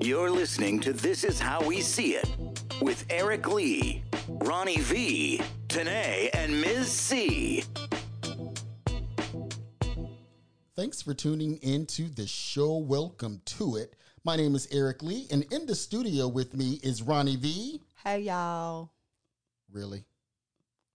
You're listening to This Is How We See It with Eric Lee, Ronnie V, Tanae, and Ms. C. Thanks for tuning into the show. Welcome to it. My name is Eric Lee, and in the studio with me is Ronnie V. Hey y'all. Really?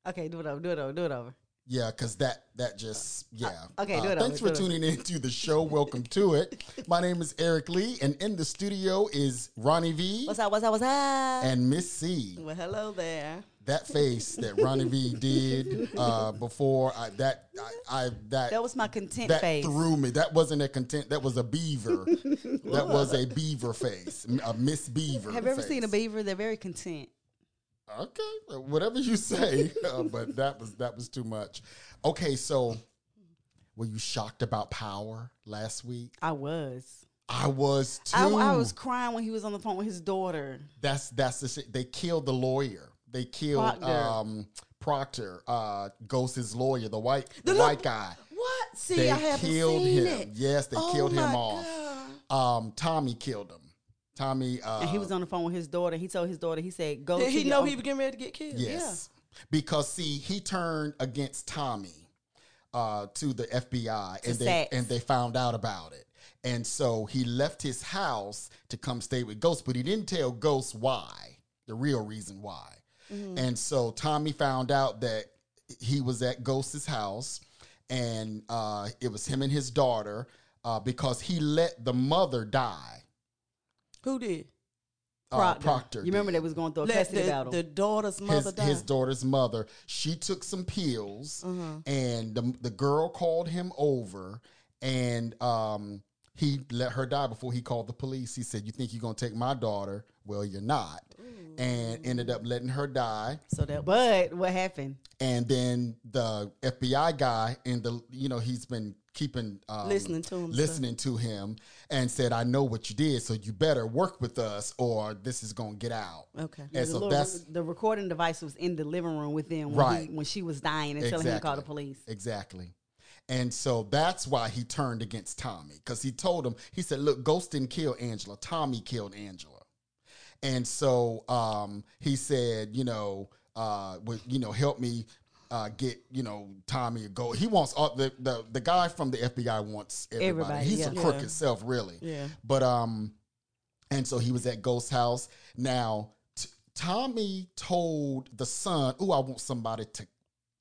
Okay, do it over, do it over, do it over. Yeah, because that that just yeah. Uh, okay, do it Thanks over, for tuning into the show. Welcome to it. My name is Eric Lee, and in the studio is Ronnie V What's up, what's up, what's up? and Miss C. well, hello there. That face that Ronnie V did uh, before I, that I, I that That was my content that face. threw me. That wasn't a content. That was a beaver. that was a beaver face, a Miss Beaver. Have you ever face. seen a beaver? They're very content. Okay, whatever you say, uh, but that was that was too much. Okay, so were you shocked about Power last week? I was. I was too. I, I was crying when he was on the phone with his daughter. That's that's the shit. They killed the lawyer. They killed Proctor. um Proctor, uh, Ghost's lawyer, the white the, The white look- guy. What? See, They I haven't killed seen him. it. Yes, they Oh killed him my off. God. Um, Tommy killed him. Tommy. Uh, and he was on the phone with his daughter. He told his daughter, he said, go Did to he your know own- he was getting ready to get killed? Yes. Because see, he turned against Tommy uh, to the FBI, To and they and they found out about it, and so he left his house to come stay with Ghost, but he didn't tell Ghost why, the real reason why, Mm-hmm. and so Tommy found out that he was at Ghost's house, and uh, it was him and his daughter uh, because he let the mother die. Who did? Uh, Proctor. Proctor. You remember did. they was going through a custody the, battle. the daughter's mother his, died. his daughter's mother. She took some pills, and the, the girl called him over, and um, he let her die before he called the police. He said, "You think you're gonna take my daughter? Well, you're not." And ended up letting her die. so that but what happened? And then the FBI guy, and the you know he's been keeping um, Listening to him, listening to him, and said, "I know what you did, so you better work with us, or this is gonna get out." Okay. And the, so little- that's the recording device was in the living room with them when, Right. he, when she was dying and telling him to call the police. Exactly. And so that's why he turned against Tommy because he told him, he said, Look, Ghost didn't kill Angela. Tommy killed Angela. And so um, he said, You know, uh, would, you know, help me uh, get, you know, Tommy a go. He wants all the, the, the guy from the FBI wants everybody. Everybody, He's yeah. a crook Yeah. himself, really. Yeah. But, um, and so he was at Ghost house. Now, t- Tommy told the son, "Ooh, I want somebody to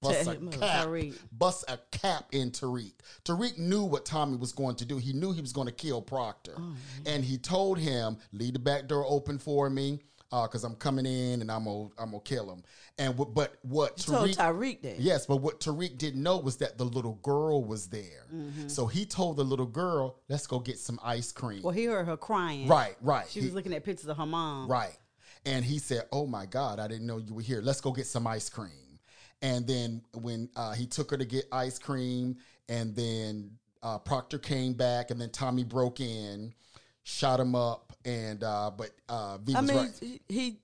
bust Tell a uh, cap, Tariq. bust a cap in Tariq." Tariq knew what Tommy was going to do. He knew he was going to kill Proctor, Oh, and he told him, "Leave the back door open for me." Because I'm coming in and I'm gonna I'm gonna kill him, and w- but what You told Tariq that. Yes, but what Tariq didn't know was that the little girl was there. Mm-hmm. So he told the little girl, "Let's go get some ice cream." Well, he heard her crying. right, right. She He- was looking at pictures of her mom. Right. And he said, Oh my God, I didn't know you were here. Let's go get some ice cream. And then when uh, he took her to get ice cream, and then uh, Proctor came back, and then Tommy broke in, shot him up, and uh, but uh, V I was mean, right. he, he.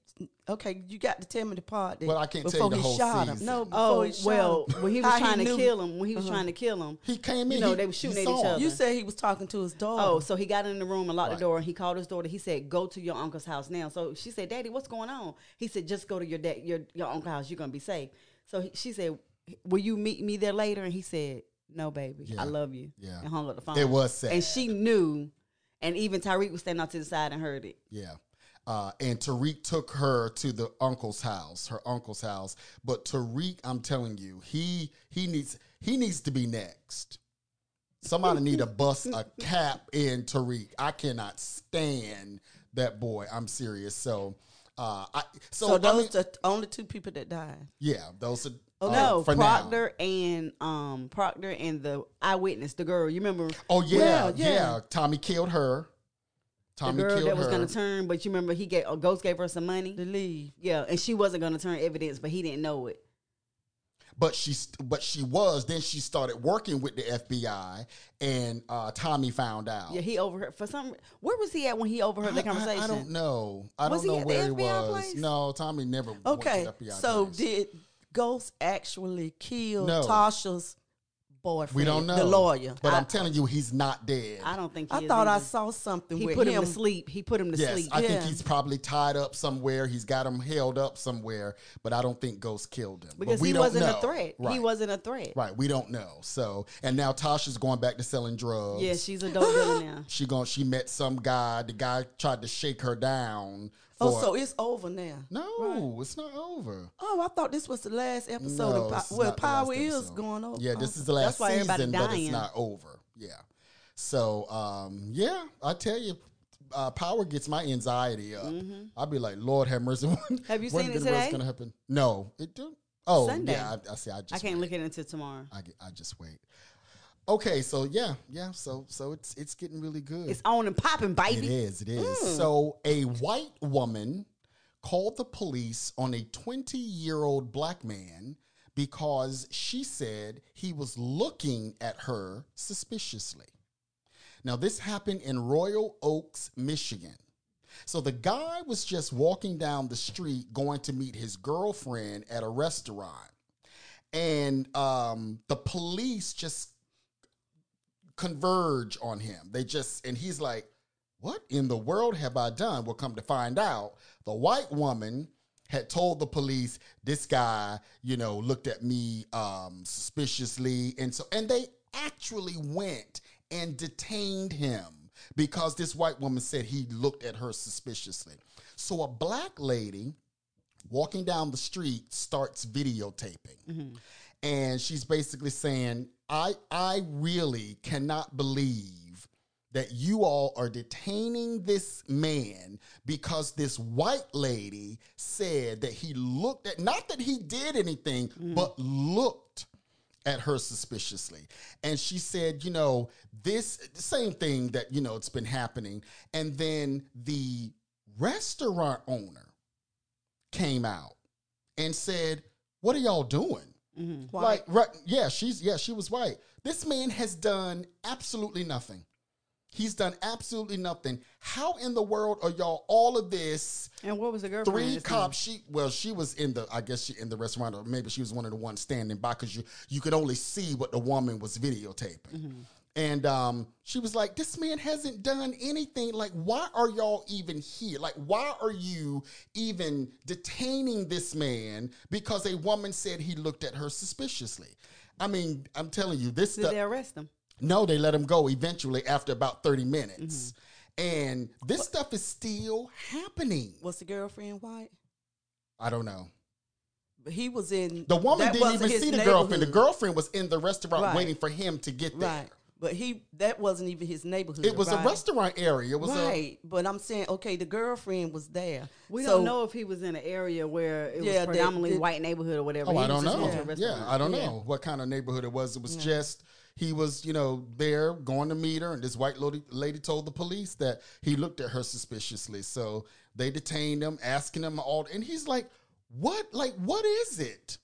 Okay, you got to tell me the part that Well, I can't tell before you the he whole shot season. him. No, before Oh he shot well, him. when he was How trying to knew- kill him, when he was Uh-huh. trying to kill him, He came in. You know, he- they were shooting he at each him. other. You said he was talking to his daughter. Oh, so he got in the room and locked Right. the door, and he called his daughter. He said, "Go to your uncle's house now." So she said, "Daddy, what's going on?" He said, "Just go to your dad, your your uncle's house. You're gonna be safe." So he, she said, "Will you meet me there later?" And he said, "No, baby, Yeah. I love you." Yeah. and hung up the phone. It was sad. and she knew, and even Tariq was standing out to the side and heard it. Yeah. Uh, and Tariq took her to the uncle's house, her uncle's house. But Tariq, I'm telling you, he he needs he needs to be next. Somebody need to bust a cap in Tariq. I cannot stand that boy. I'm serious. So, uh, I so, so I those mean, are the only two people that died. yeah, those are Oh, uh, no, for now. Proctor and um Proctor and the eyewitness, the girl. You remember Oh yeah, Well, yeah, yeah. Tommy killed her. the girl killed that was her. gonna turn, but you remember he gave a ghost gave her some money. To leave. Yeah, and she wasn't gonna turn evidence, but he didn't know it. but she but she was then she started working with the FBI and uh, Tommy found out. Yeah, he overheard for some. Where was he at when he overheard the I- I- conversation? I, don't know. I Was don't know at the where he was. place? No, Tommy never. went Okay, to the FBI so place. did Ghost actually killed No. Tasha's boyfriend. We don't know The lawyer. but I, I'm telling you, he's not dead. I don't think he I is thought I saw something He with put him. him to sleep. He put him to Yes, sleep. I think he's probably tied up somewhere. He's got him held up somewhere, but I don't think Ghost killed him. Because we he wasn't know. a threat. Right. He wasn't a threat. Right, we don't know. So, and now Tasha's going back to selling drugs. Yeah, she's a dope dealer now. she going she met some guy. The guy tried to shake her down. Oh, so it's over now. no, it's not over. Oh, I thought this was the last episode No, of Po- well, Power is going over. Yeah, this Oh, is the last That's why everybody season, but it's not over. Yeah. So, um, yeah, I tell you, uh, Power gets my anxiety up. I'll be like, Lord have mercy. Mm-hmm. Have you seen it today? gonna happen? No, it do. Oh, Sunday. yeah. I, I see. I just I can't wait. look at it until tomorrow. I, I just wait. Okay, so yeah, yeah. So so it's it's getting really good. It's on and popping, It baby. is. It is. So a white woman called the police on a 20 year old black man because she said he was looking at her suspiciously. Now, this happened in Royal Oaks, Michigan. So the guy was just walking down the street going to meet his girlfriend at a restaurant. And um, the police just converge on him. They just, and he's like, what in the world have I done? Well, come to find out, the white woman had told the police this guy, you know, looked at me um, suspiciously, and so and they actually went and detained him because this white woman said he looked at her suspiciously. So a black lady walking down the street starts videotaping and she's basically saying i i really cannot believe that you all are detaining this man because this white lady said that he looked at not that he did anything mm. but looked at her suspiciously. And she said you know this same thing that you know it's been happening. And then the restaurant owner came out and said, "What are y'all doing?" Mm-hmm. Like, right, yeah, she's yeah, she was white. This man has done absolutely nothing. He's done absolutely nothing. How in the world are y'all all of this? And what was the girlfriend? Three this time? cops. She well, she was in the. I guess she in the restaurant, or maybe she was one of the ones standing by because you you could only see what the woman was videotaping. Mm-hmm. And um, she was like, "This man hasn't done anything. Like, why are y'all even here? Like, why are you even detaining this man because a woman said he looked at her suspiciously? I mean, I'm telling you, this Did stuff. they arrest him? No, they let him go eventually after about 30 minutes. And this stuff is still happening. Was the girlfriend white? I don't know. But he was in. The woman didn't even see the girlfriend. The girlfriend was in the restaurant Right. waiting for him to get there. Right. But he that wasn't even his neighborhood. It was right? a restaurant area. It was right. but I'm saying, okay, the girlfriend was there. We So- don't know if he was in an area where it was Yeah, they- predominantly they- white neighborhood or whatever. Oh, He I don't just going to know. a Yeah. I don't Yeah. know what kind of neighborhood it was. It was just he was, you know, there going to meet her, and this white lady, lady told the police that he looked at her suspiciously. So they detained him, asking him all, and he's like, "What? Like, what is it?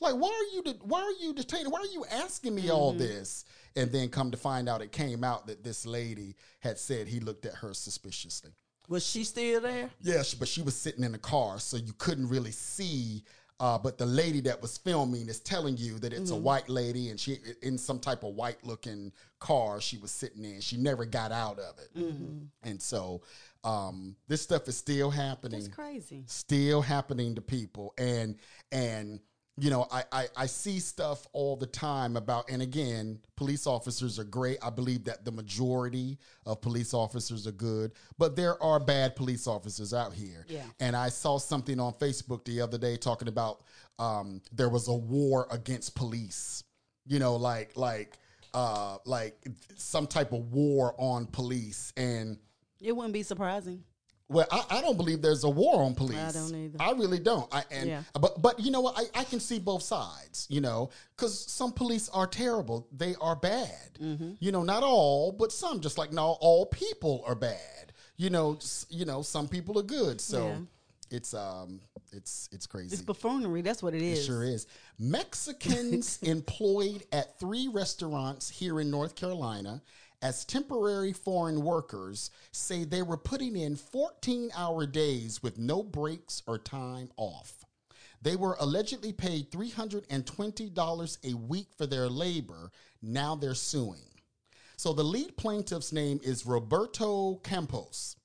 Like, why are you? De- why are you detaining? Why are you asking me all mm-hmm. this?" And then come to find out, it came out that this lady had said he looked at her suspiciously. Was she still there? Yes, but she was sitting in the car, so you couldn't really see. Uh, but the lady that was filming is telling you that it's a white lady, and she in some type of white looking car she was sitting in. She never got out of it, and so um, this stuff is still happening That's crazy. still happening to people and and you know I, I i see stuff all the time about and again police officers are great i believe that the majority of police officers are good but there are bad police officers out here Yeah. and i saw something on facebook the other day talking about um there was a war against police you know like like uh like some type of war on police and It wouldn't be surprising. Well, I, I don't believe there's a war on police. I don't either. I really don't. I and Yeah. but but you know what? I, I can see both sides. You know, because some police are terrible. They are bad. Mm-hmm. You know, not all, but some. Just like not all people are bad. You know, you know, some people are good. So Yeah. it's um, it's it's crazy. It's buffoonery. That's what it It is. sure is. Mexicans employed at three restaurants here in North Carolina as temporary foreign workers say they were putting in 14 hour days with no breaks or time off. They were allegedly paid $320 a week for their labor. Now they're suing. So the lead plaintiff's name is Roberto Campos.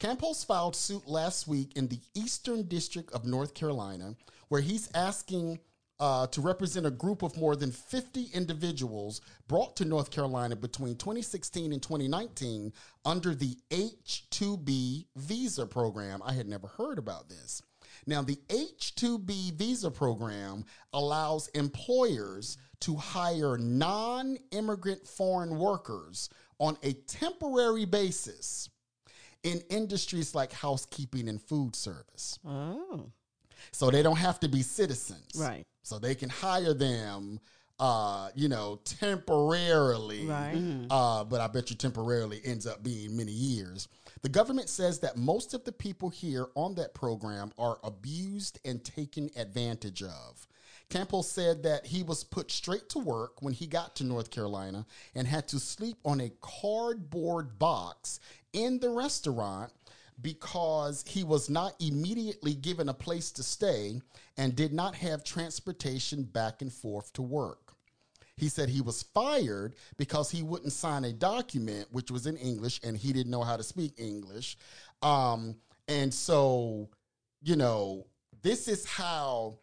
Campos filed suit last week in the Eastern District of North Carolina, where he's asking uh, to represent a group of more than 50 individuals brought to North Carolina between 2016 and 2019 under the H 2B visa program. I had never heard about this. Now, the H 2B visa program allows employers to hire non immigrant foreign workers on a temporary basis in industries like housekeeping and food service. Oh. So they don't have to be citizens. Right. So they can hire them, uh, you know, temporarily. Right. Uh, but I bet you temporarily ends up being many years. The government says that most of the people here on that program are abused and taken advantage of. Campbell said that he was put straight to work when he got to North Carolina and had to sleep on a cardboard box in the restaurant because he was not immediately given a place to stay and did not have transportation back and forth to work. He said he was fired because he wouldn't sign a document, which was in English, and he didn't know how to speak English. Um, and so, you know, this is how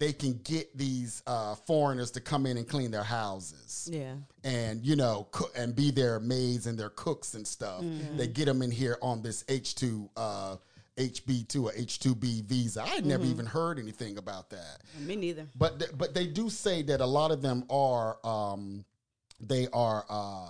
they can get these uh, foreigners to come in and clean their houses Yeah. and you know cook, and be their maids and their cooks and stuff. They get them in here on this H two uh, HB two or H two B visa. I had never even heard anything about that, Me neither. but th- but they do say that a lot of them are um, they are. Uh,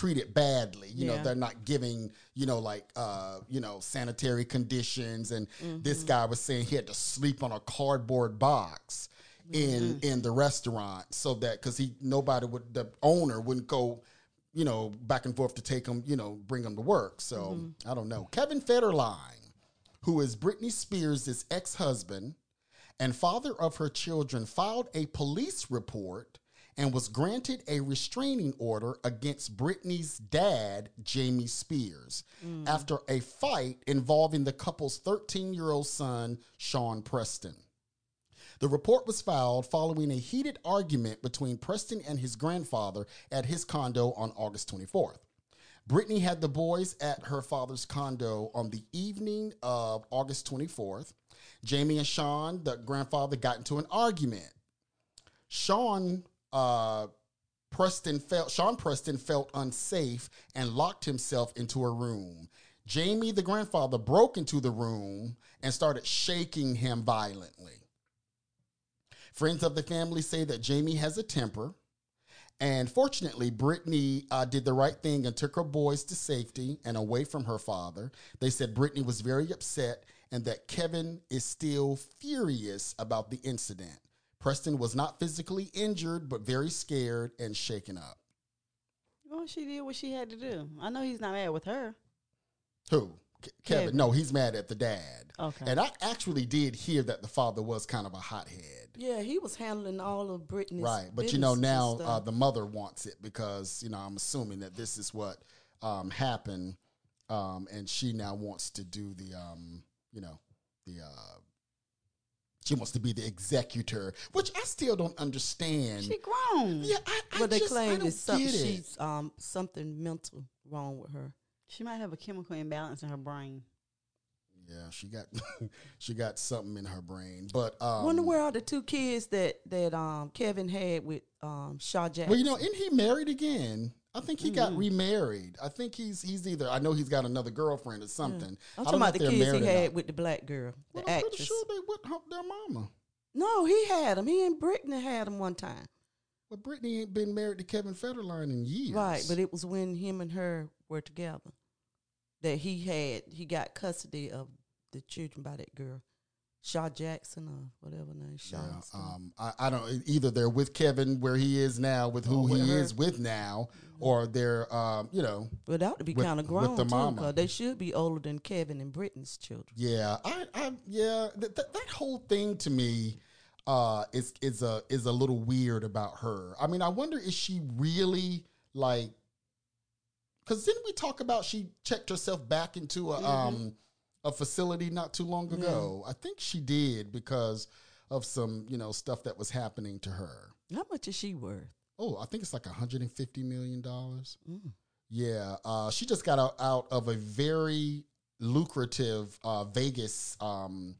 treated badly. You know they're not giving you know like uh you know sanitary conditions. And this guy was saying he had to sleep on a cardboard box in in the restaurant so that because he nobody would the owner wouldn't go you know back and forth to take him you know bring him to work. So i don't know. Kevin federline who is britney spears' ex-husband and father of her children filed a police report and was granted a restraining order against Britney's dad, Jamie Spears, mm. after a fight involving the couple's 13 year old son, Sean Preston. The report was filed following a heated argument between Preston and his grandfather at his condo on August 24th. Britney had the boys at her father's condo on the evening of August 24th. Jamie and Sean, the grandfather, got into an argument. Sean uh, Preston felt Sean Preston felt unsafe and locked himself into a room. Jamie, the grandfather, broke into the room and started shaking him violently. Friends of the family say that Jamie has a temper. And fortunately, Britney uh, did the right thing and took her boys to safety and away from her father. They said Britney was very upset and that Kevin is still furious about the incident. Preston was not physically injured, but very scared and shaken up. Well, she did what she had to do. I know he's not mad with her. Who? Ke- Kevin. Kevin. No, he's mad at the dad. Okay. And I actually did hear that the father was kind of a hothead. Yeah, he was handling all of Britney's Right. But you know, now uh, the mother wants it because, you know, I'm assuming that this is what um, happened. Um, and she now wants to do the, um, you know, the, uh, she wants to be the executor, which I still don't understand. She grown. yeah, I, I but they just, I claim don't it's something get it. she's um something mental wrong with her. She might have a chemical imbalance in her brain. Yeah, she got she got something in her brain. But um, Wonder where are the two kids that that um Kevin had with um Shar Jackson? Well, you know, isn't he married again? I think he Mm-hmm. got remarried. I think he's he's either. I know he's got another girlfriend or something. I'm talking about the kids he had with the black girl, the I'm pretty actress. sure they would hump their mama. No, he had him. He and Britney had him one time. But Britney ain't been married to Kevin Federline in years. Right, but it was when him and her were together that he had he got custody of the children by that girl, Shar Jackson or whatever name. Shar. Yeah, um, I, I don't either. They're with Kevin where he is now, with who Or with he her. is with now, or they're, um, you know, Well, that would be kind of with grown the too, mama. 'cause they should be older than Kevin and Britney's children. Yeah, I, I yeah, th- th- that whole thing to me uh is is a is a little weird about her. I mean, I wonder is she really like cuz didn't we talk about she checked herself back into a um a facility not too long ago. I think she did because of some, you know, stuff that was happening to her. How much is she worth? Oh, I think it's like 150 million dollars. Yeah, uh, she just got out, out of a very lucrative uh, Vegas um,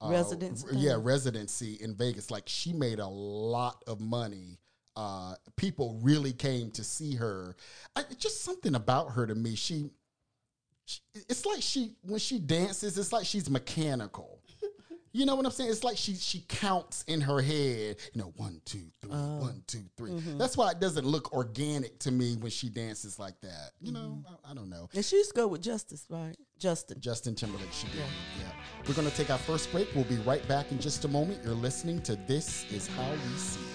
uh, Residence r- Yeah, residency in Vegas. Like she made a lot of money. Uh, people really came to see her. I, just something about her to me. She, she, it's like she when she dances, it's like she's mechanical. You know what I'm saying? It's like she she counts in her head. You know, one, two, three, oh. one, two, three. Mm-hmm. That's why it doesn't look organic to me when she dances like that. You know, mm-hmm. I, I don't know. And she used to go with Justice, right? Justin. Justin Timberlake, she did. Yeah. We're going to take our first break. We'll be right back in just a moment. You're listening to This Is How We See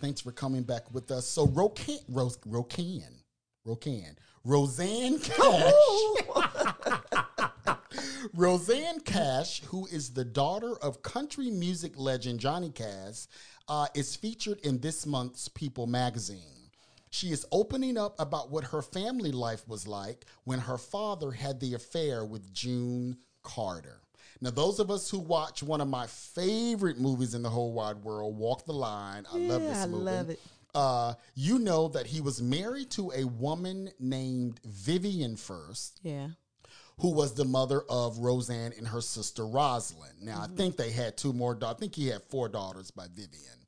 Thanks for coming back with us. So, Rocan, Rose, Rocan, Rocan, Roseanne Cash. Roseanne Cash, who is the daughter of country music legend Johnny Cash, uh, is featured in this month's People magazine. She is opening up about what her family life was like when her father had the affair with June Carter. Now, those of us who watch one of my favorite movies in the whole wide world, Walk the Line, I love Yeah, this I love it. Uh, you know that he was married to a woman named Vivian First, Yeah. who was the mother of Roseanne and her sister Rosalind. Now, I think they had two more. da- I think he had four daughters by Vivian,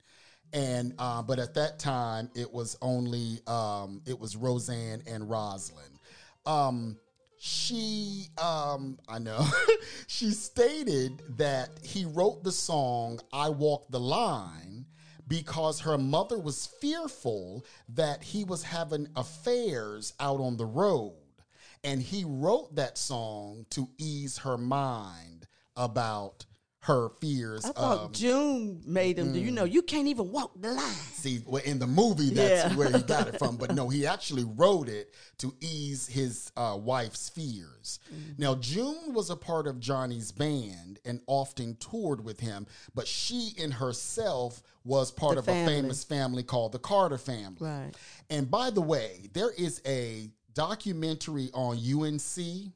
and uh, but at that time it was only um, it was Roseanne and Rosalind. Um, she, um, I know, she stated that he wrote the song "I Walk the Line." Because her mother was fearful that he was having affairs out on the road and he wrote that song to ease her mind about her fears. I thought um, June made him do. You know, you can't even walk the line. see, well, in the movie, that's Yeah. where he got it from. But no, he actually wrote it to ease his uh, wife's fears. Mm-hmm. Now, June was a part of Johnny's band and often toured with him, but she in herself was part The of family. a famous family called the Carter family. Right. And by the way, there is a documentary on UNC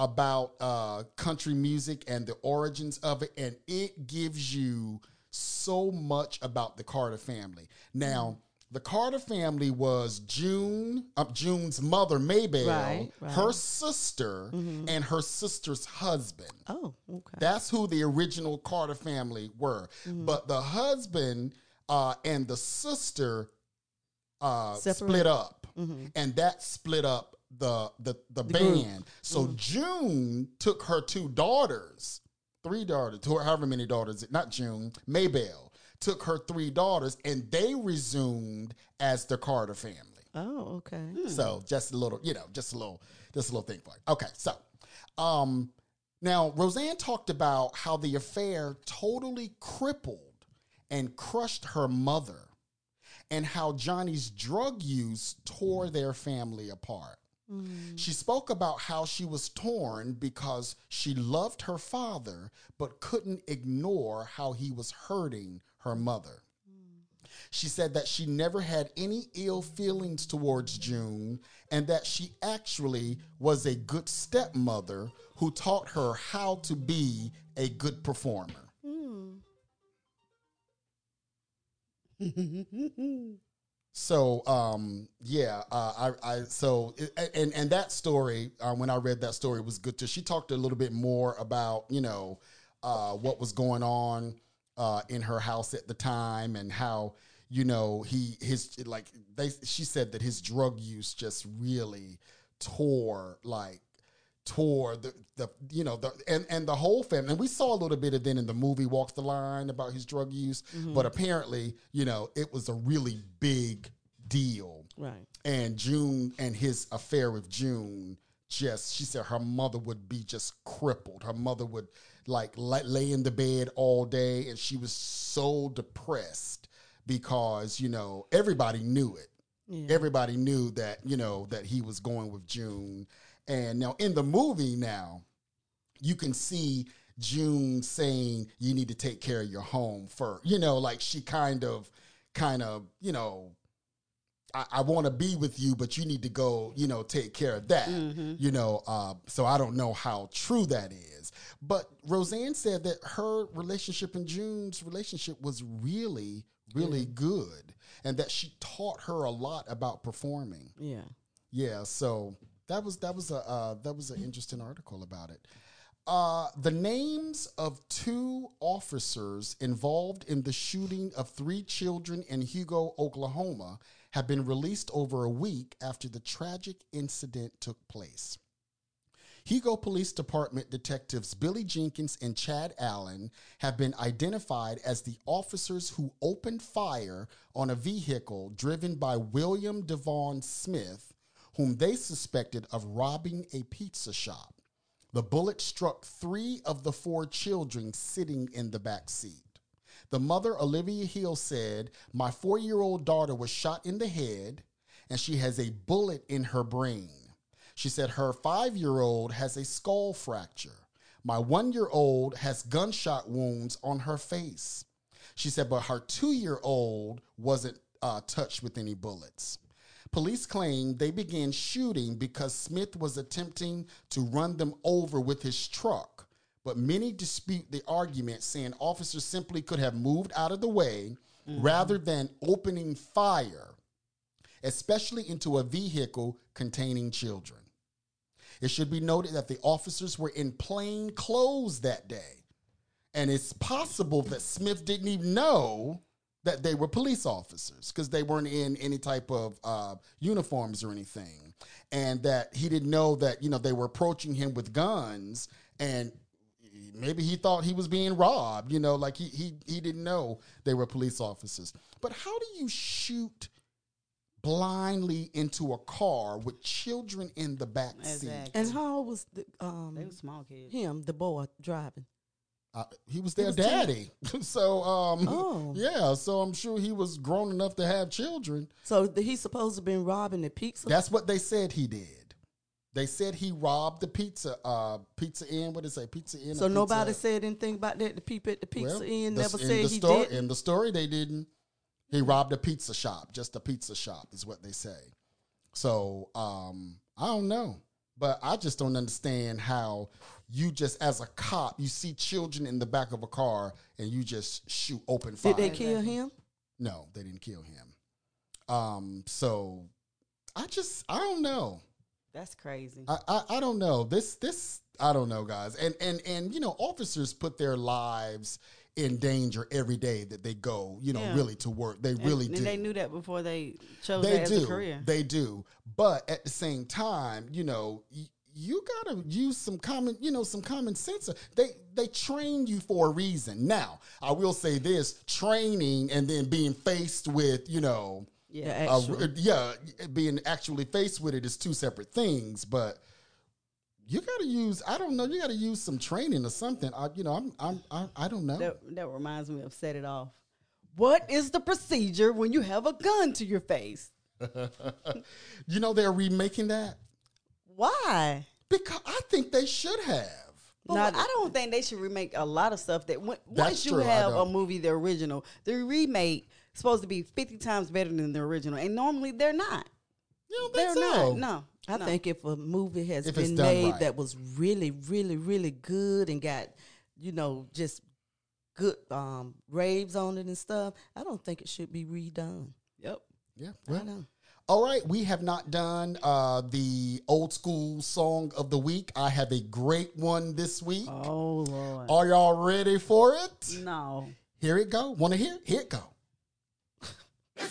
about uh, country music and the origins of it, and it gives you so much about the Carter family. Now, the Carter family was June, uh, June's mother, Maybelle, Right, right. her sister, and her sister's husband. Oh, okay. That's who the original Carter family were. But the husband uh, and the sister uh, split up, and that split up the the the, band. So mm-hmm. June took her two daughters, three daughters, two, however many daughters, not June, Maybelle took her three daughters, and they resumed as the Carter family. oh, okay. Hmm. So just a little, you know, just a little, just a little thing for you. Okay, so um now Roseanne talked about how the affair totally crippled and crushed her mother and how Johnny's drug use tore mm-hmm. their family apart. Mm. She spoke about how she was torn because she loved her father but couldn't ignore how he was hurting her mother. Mm. She said that she never had any ill feelings towards June and that she actually was a good stepmother who taught her how to be a good performer. Mm. So um yeah uh, I I so and and that story uh, when I read that story was good too. She talked a little bit more about you know uh, what was going on uh, in her house at the time and how you know he his like they she said that his drug use just really tore like toward the, the you know the and, and the whole family and we saw a little bit of then in the movie walks the line about his drug use mm-hmm. but apparently you know it was a really big deal Right. and June and his affair with June just she said her mother would be just crippled. Her mother would like lay, lay in the bed all day and she was so depressed because, you know, everybody knew it. Yeah. Everybody knew that, you know, that he was going with June. And now in the movie now, you can see June saying you need to take care of your home first. You know, like she kind of kind of, you know, I, I want to be with you, but you need to go, you know, take care of that. You know, uh, so I don't know how true that is. But Roseanne said that her relationship and June's relationship was really, really good, and that she taught her a lot about performing. Yeah. Yeah, so that was that was a uh, that was an interesting article about it. Uh, the names of two officers involved in the shooting of three children in Hugo, Oklahoma, have been released over a week after the tragic incident took place. Hugo Police Department detectives Billy Jenkins and Chad Allen have been identified as the officers who opened fire on a vehicle driven by William Devon Smith, whom they suspected of robbing a pizza shop. The bullet struck three of the four children sitting in the back seat. The mother, Olivia Hill, said, My four year old daughter was shot in the head and she has a bullet in her brain. She said her five year old has a skull fracture. My one year old has gunshot wounds on her face. She said, but her two year old wasn't uh, touched with any bullets. Police claim they began shooting because Smith was attempting to run them over with his truck. But many dispute the argument, saying officers simply could have moved out of the way mm-hmm. rather than opening fire, especially into a vehicle containing children. It should be noted that the officers were in plain clothes that day. And it's possible that Smith didn't even know that they were police officers because they weren't in any type of uh, uniforms or anything. And that he didn't know that, you know, they were approaching him with guns and maybe he thought he was being robbed, you know, like he, he, he didn't know they were police officers. But how do you shoot blindly into a car with children in the back seat? Exactly. And how old was the um They were small kids. him, the boy driving? Uh, he was their was daddy. so, um, Oh. yeah, so I'm sure he was grown enough to have children. So he's supposed to have been robbing the pizza. That's what they said he did. They said he robbed the pizza, uh, pizza inn. What did it say? Pizza inn. so nobody Pizza- said anything about that. The people at the pizza Well, inn never in said the he story, did. In the story, they didn't. He robbed a pizza shop, just a pizza shop, is what they say. So um, I don't know, but I just don't understand how you just, as a cop, you see children in the back of a car and you just shoot open fire. Did they kill him? No, they didn't kill him. Um, so I just I don't know. That's crazy. I, I I don't know. This this I don't know, guys. And and and you know, officers put their lives in danger every day that they go, you know, Yeah. really to work. They And- really and, do. they knew that before they chose They that as do. a career. They do. But at the same time, you know, y- you gotta use some common, you know, some common sense. They they train you for a reason. Now, I will say this: training and then being faced with, you know, yeah. uh, yeah, being actually faced with it is two separate things. But you got to use, I don't know, you got to use some training or something. I, you know, I'm, I'm, I, I don't know. That, that reminds me of Set It Off. What is the procedure when you have a gun to your face? you know, they're remaking that Why? because I think they should have. But Not- I don't think they should remake a lot of stuff that when, once you true, have a movie, the original, the remake is supposed to be 50 times better than the original. And normally they're not. You don't They're think so? not. No. I no. think if a movie has If been made right. that was really, really, really good and got, you know, just good um raves on it and stuff, I don't think it should be redone. Yep. Yeah. I Well, know. all right. We have not done uh, the old school song of the week. I have a great one this week. Oh, Lord. Are y'all ready for it? no. Here it go. Want to hear? it? Here it go. And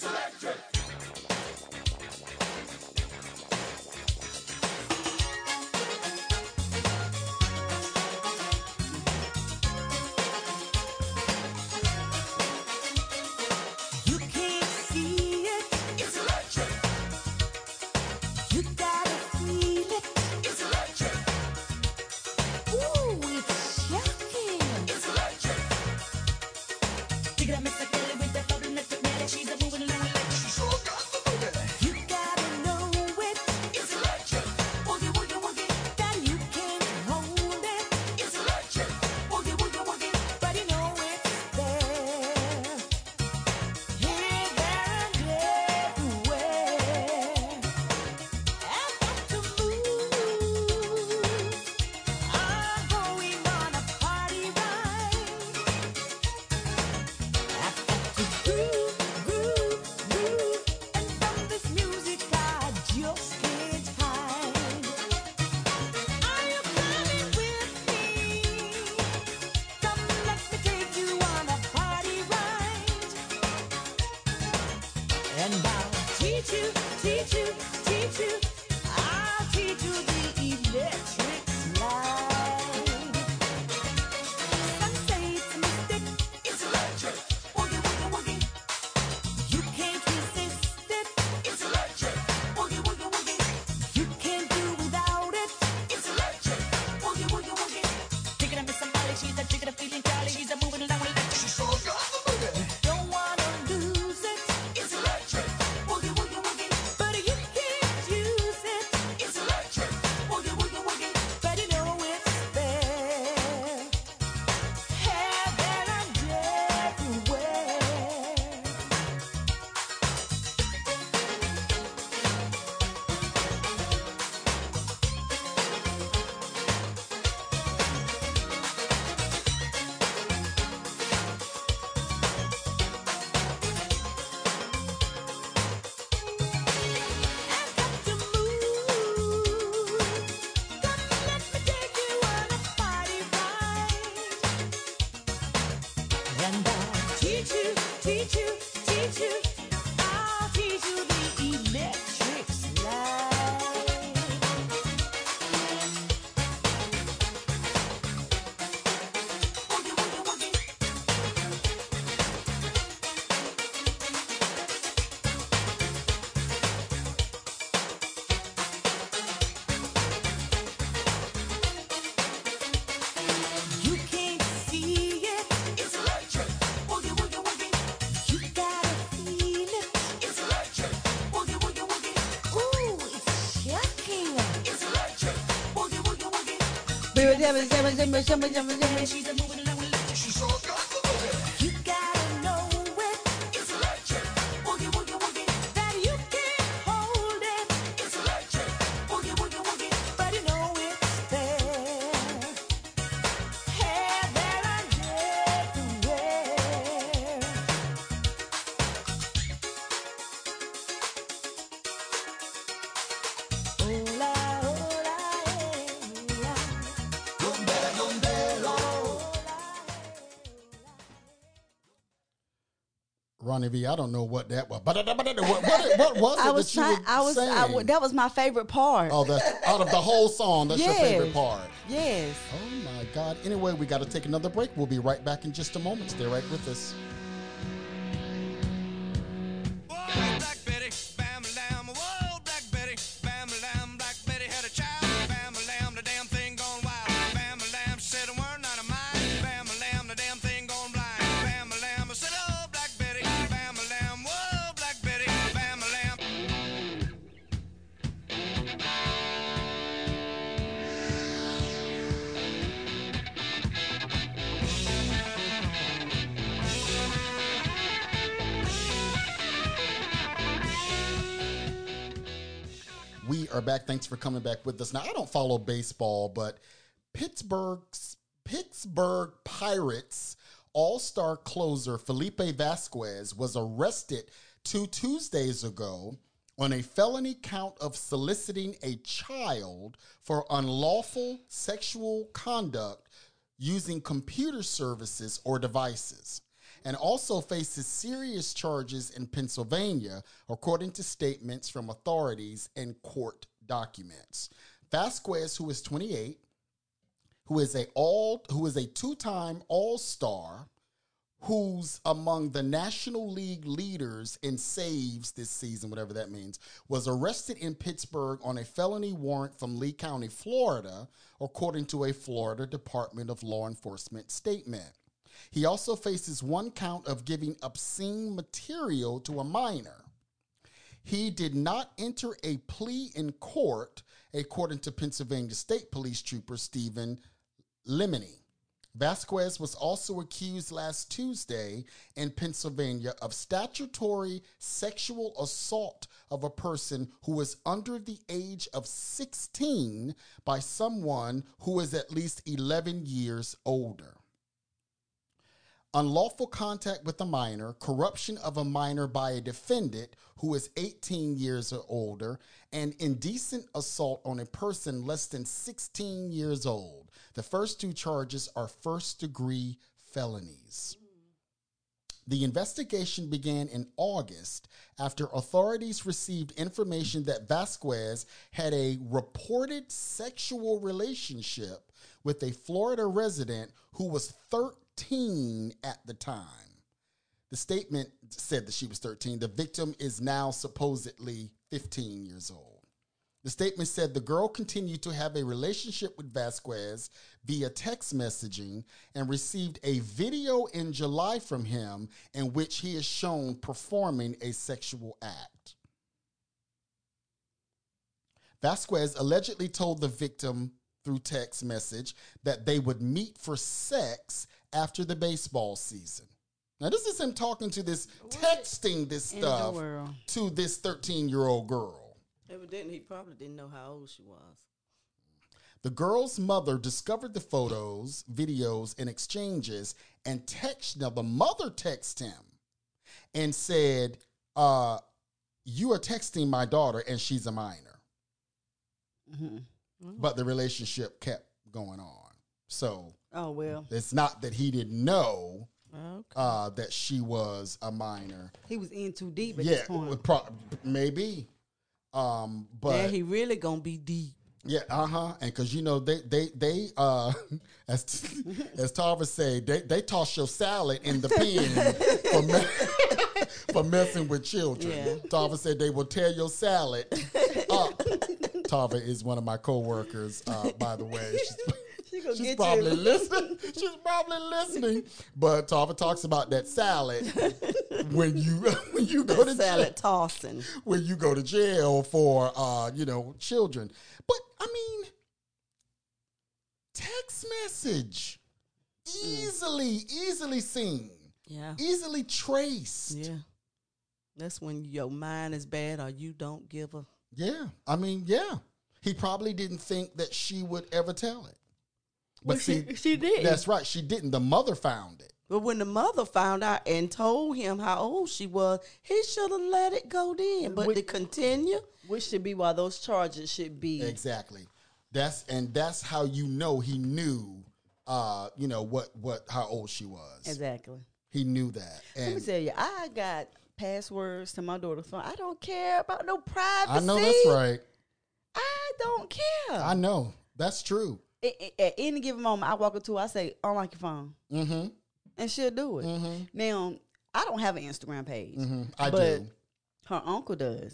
She's a moving I don't know what that was. But what, what, what was it I was that you trying. I was. I, saying? that was my favorite part. oh, that's out of the whole song. That's your favorite part. Yes. Oh my God. Anyway, we got to take another break. We'll be right back in just a moment. Stay right with us. Thanks for coming back with us. Now, I don't follow baseball, but Pittsburgh's Pittsburgh Pirates all-star closer Felipe Vasquez was arrested two Tuesdays ago on a felony count of soliciting a child for unlawful sexual conduct using computer services or devices, and also faces serious charges in Pennsylvania, according to statements from authorities and court documents. Vasquez, who is 28, who is a all who is a two-time all-star, who's among the National League leaders in saves this season, whatever that means, was arrested in Pittsburgh on a felony warrant from Lee County, Florida, according to a Florida Department of Law Enforcement statement. He also faces one count of giving obscene material to a minor. He did not enter a plea in court, according to Pennsylvania State Police Trooper Stephen Lemony. Vazquez was also accused last Tuesday in Pennsylvania of statutory sexual assault of a person who is under the age of 16 by someone who is at least 11 years older unlawful contact with a minor, corruption of a minor by a defendant who is 18 years or older, and indecent assault on a person less than 16 years old. The first two charges are first degree felonies. The investigation began in August after authorities received information that Vazquez had a reported sexual relationship with a Florida resident who was 13 at the time. The statement said that she was 13. The victim is now supposedly 15 years old. The statement said the girl continued to have a relationship with Vazquez via text messaging and received a video in July from him in which he is shown performing a sexual act. Vazquez allegedly told the victim through text message that they would meet for sex after the baseball season. Now, this is him talking to this, texting this stuff to this 13 year old girl. Evidently, he probably didn't know how old she was. The girl's mother discovered the photos, videos, and exchanges and text. Now, the mother texted him and said, uh, You are texting my daughter, and she's a minor. But the relationship kept going on. So Oh well, it's not that he didn't know Okay. uh, that she was a minor. he was in too deep at Yeah, this point. pro- maybe. Um, but yeah, he really gonna be deep. Yeah, uh huh. And because you know they they they uh as as Tarver say they they toss your salad in the pen for me- for messing with children. Yeah. Tarver said they will tear your salad up. Tarver is one of my coworkers, uh, by the way. She's, She gonna she's get probably you. listening. She's probably listening. But Tarver talks about that salad when you when you go to Salad jail tossing. when you go to jail for uh, you know, children. But I mean, text message easily, easily seen, Yeah. easily traced. Yeah. Yeah. That's when your mind is bad or you don't give a. Yeah. I mean, yeah. He probably didn't think that she would ever tell it. But Well, she- see, she did. That's right. She didn't. The mother found it. But when the mother found out and told him how old she was, he should have let it go then. But We- to continue, Which should be why those charges should be. Exactly. That's and that's how you know he knew uh, you know, what what how old she was. Exactly. He knew that. Let me And tell you, I got passwords to my daughter's phone. I don't care about no privacy. I know that's right. I don't care. I know. That's true. I- I- at any given moment, I walk up to her, I say, unlock your phone. Mm-hmm. And she'll do it. Now, I don't have an Instagram page. Mm-hmm. I but do. her uncle does.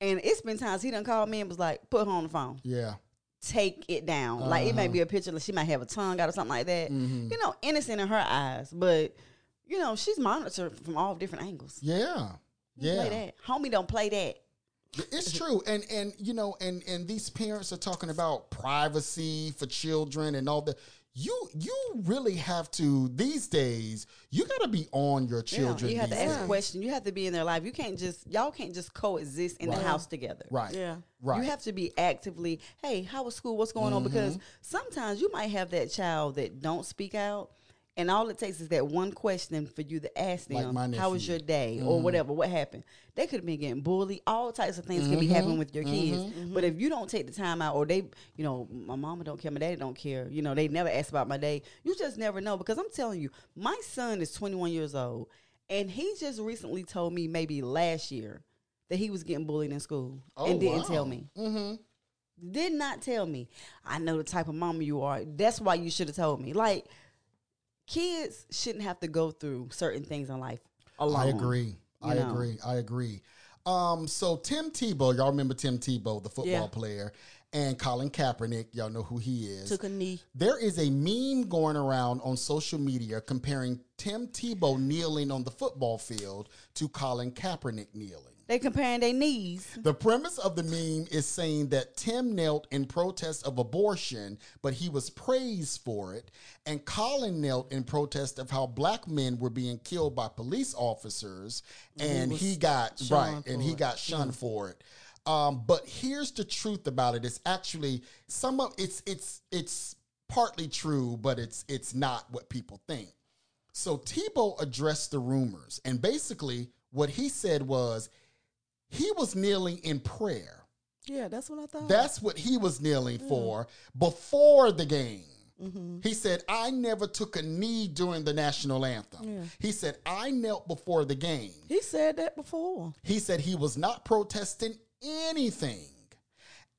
And it's been times he done called me and was like, put her on the phone. Yeah. Take it down. Like it may Uh-huh. be a picture, like she might have a tongue out or something like that. Mhm. You know, innocent in her eyes. But, you know, she's monitored from all different angles. Yeah. Play Yeah. that. Homie don't play that. It's true. And and you know, and and these parents are talking about privacy for children and all that. You you really have to these days, you gotta be on your Yeah, children. you have to these ask days. questions. You have to be in their life. You can't just y'all can't just coexist in Right. the house together. Right. yeah. Right. Mm-hmm. You have to be actively, hey, how was school? What's going on? Because sometimes you might have that child that don't speak out, and all it takes is that one question for you to ask them, my how was your day? Or whatever, what happened? They could have been getting bullied. All types of things could Mm-hmm. be happening with your kids. But if you don't take the time out, or they, you know, my mama don't care, my daddy don't care, you know, they never ask about my day, you just never know. Because I'm telling you, my son is 21 years old, and he just recently told me maybe last year that he was getting bullied in school Oh, and didn't wow. tell me Mm-hmm. did not tell me. I know the type of mama you are. That's why you should have told me. Like, kids shouldn't have to go through certain things in life alone. I agree. I know. agree. I agree. Um, so Tim Tebow, y'all remember Tim Tebow, the football Yeah. player, and Colin Kaepernick, y'all know who he is. Took a knee. There is a meme going around on social media comparing Tim Tebow kneeling on the football field to Colin Kaepernick kneeling. They comparing their knees. The premise of the meme is saying that Tim knelt in protest of abortion, but he was praised for it, and Colin knelt in protest of how black men were being killed by police officers, and he, got right, shunned and for he it. got shunned for it. Um, but here's the truth about it: it's actually some of it's it's it's partly true, but it's it's not what people think. So Tebow addressed the rumors, and basically what he said was he was kneeling in prayer. Yeah, that's what I thought. That's what he was kneeling mm. for before the game. Mm-hmm. He said, I never took a knee during the national anthem. He said, I knelt before the game. He said that before. He said he was not protesting anything.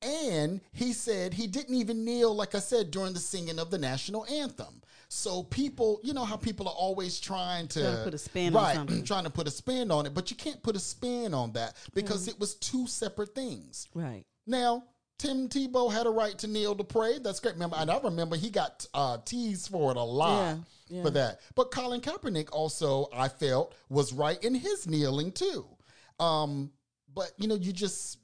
And he said he didn't even kneel, like I said, during the singing of the national anthem. So people, you know how people are always trying to, Trying to put a spin on something. trying to put a spin on it, but you can't put a spin on that because it was two separate things. Right. Now, Tim Tebow had a right to kneel to pray. That's great. Remember, and I remember he got uh, teased for it a lot Yeah, yeah. for that. But Colin Kaepernick also, I felt, was right in his kneeling too. Um, but you know, you just,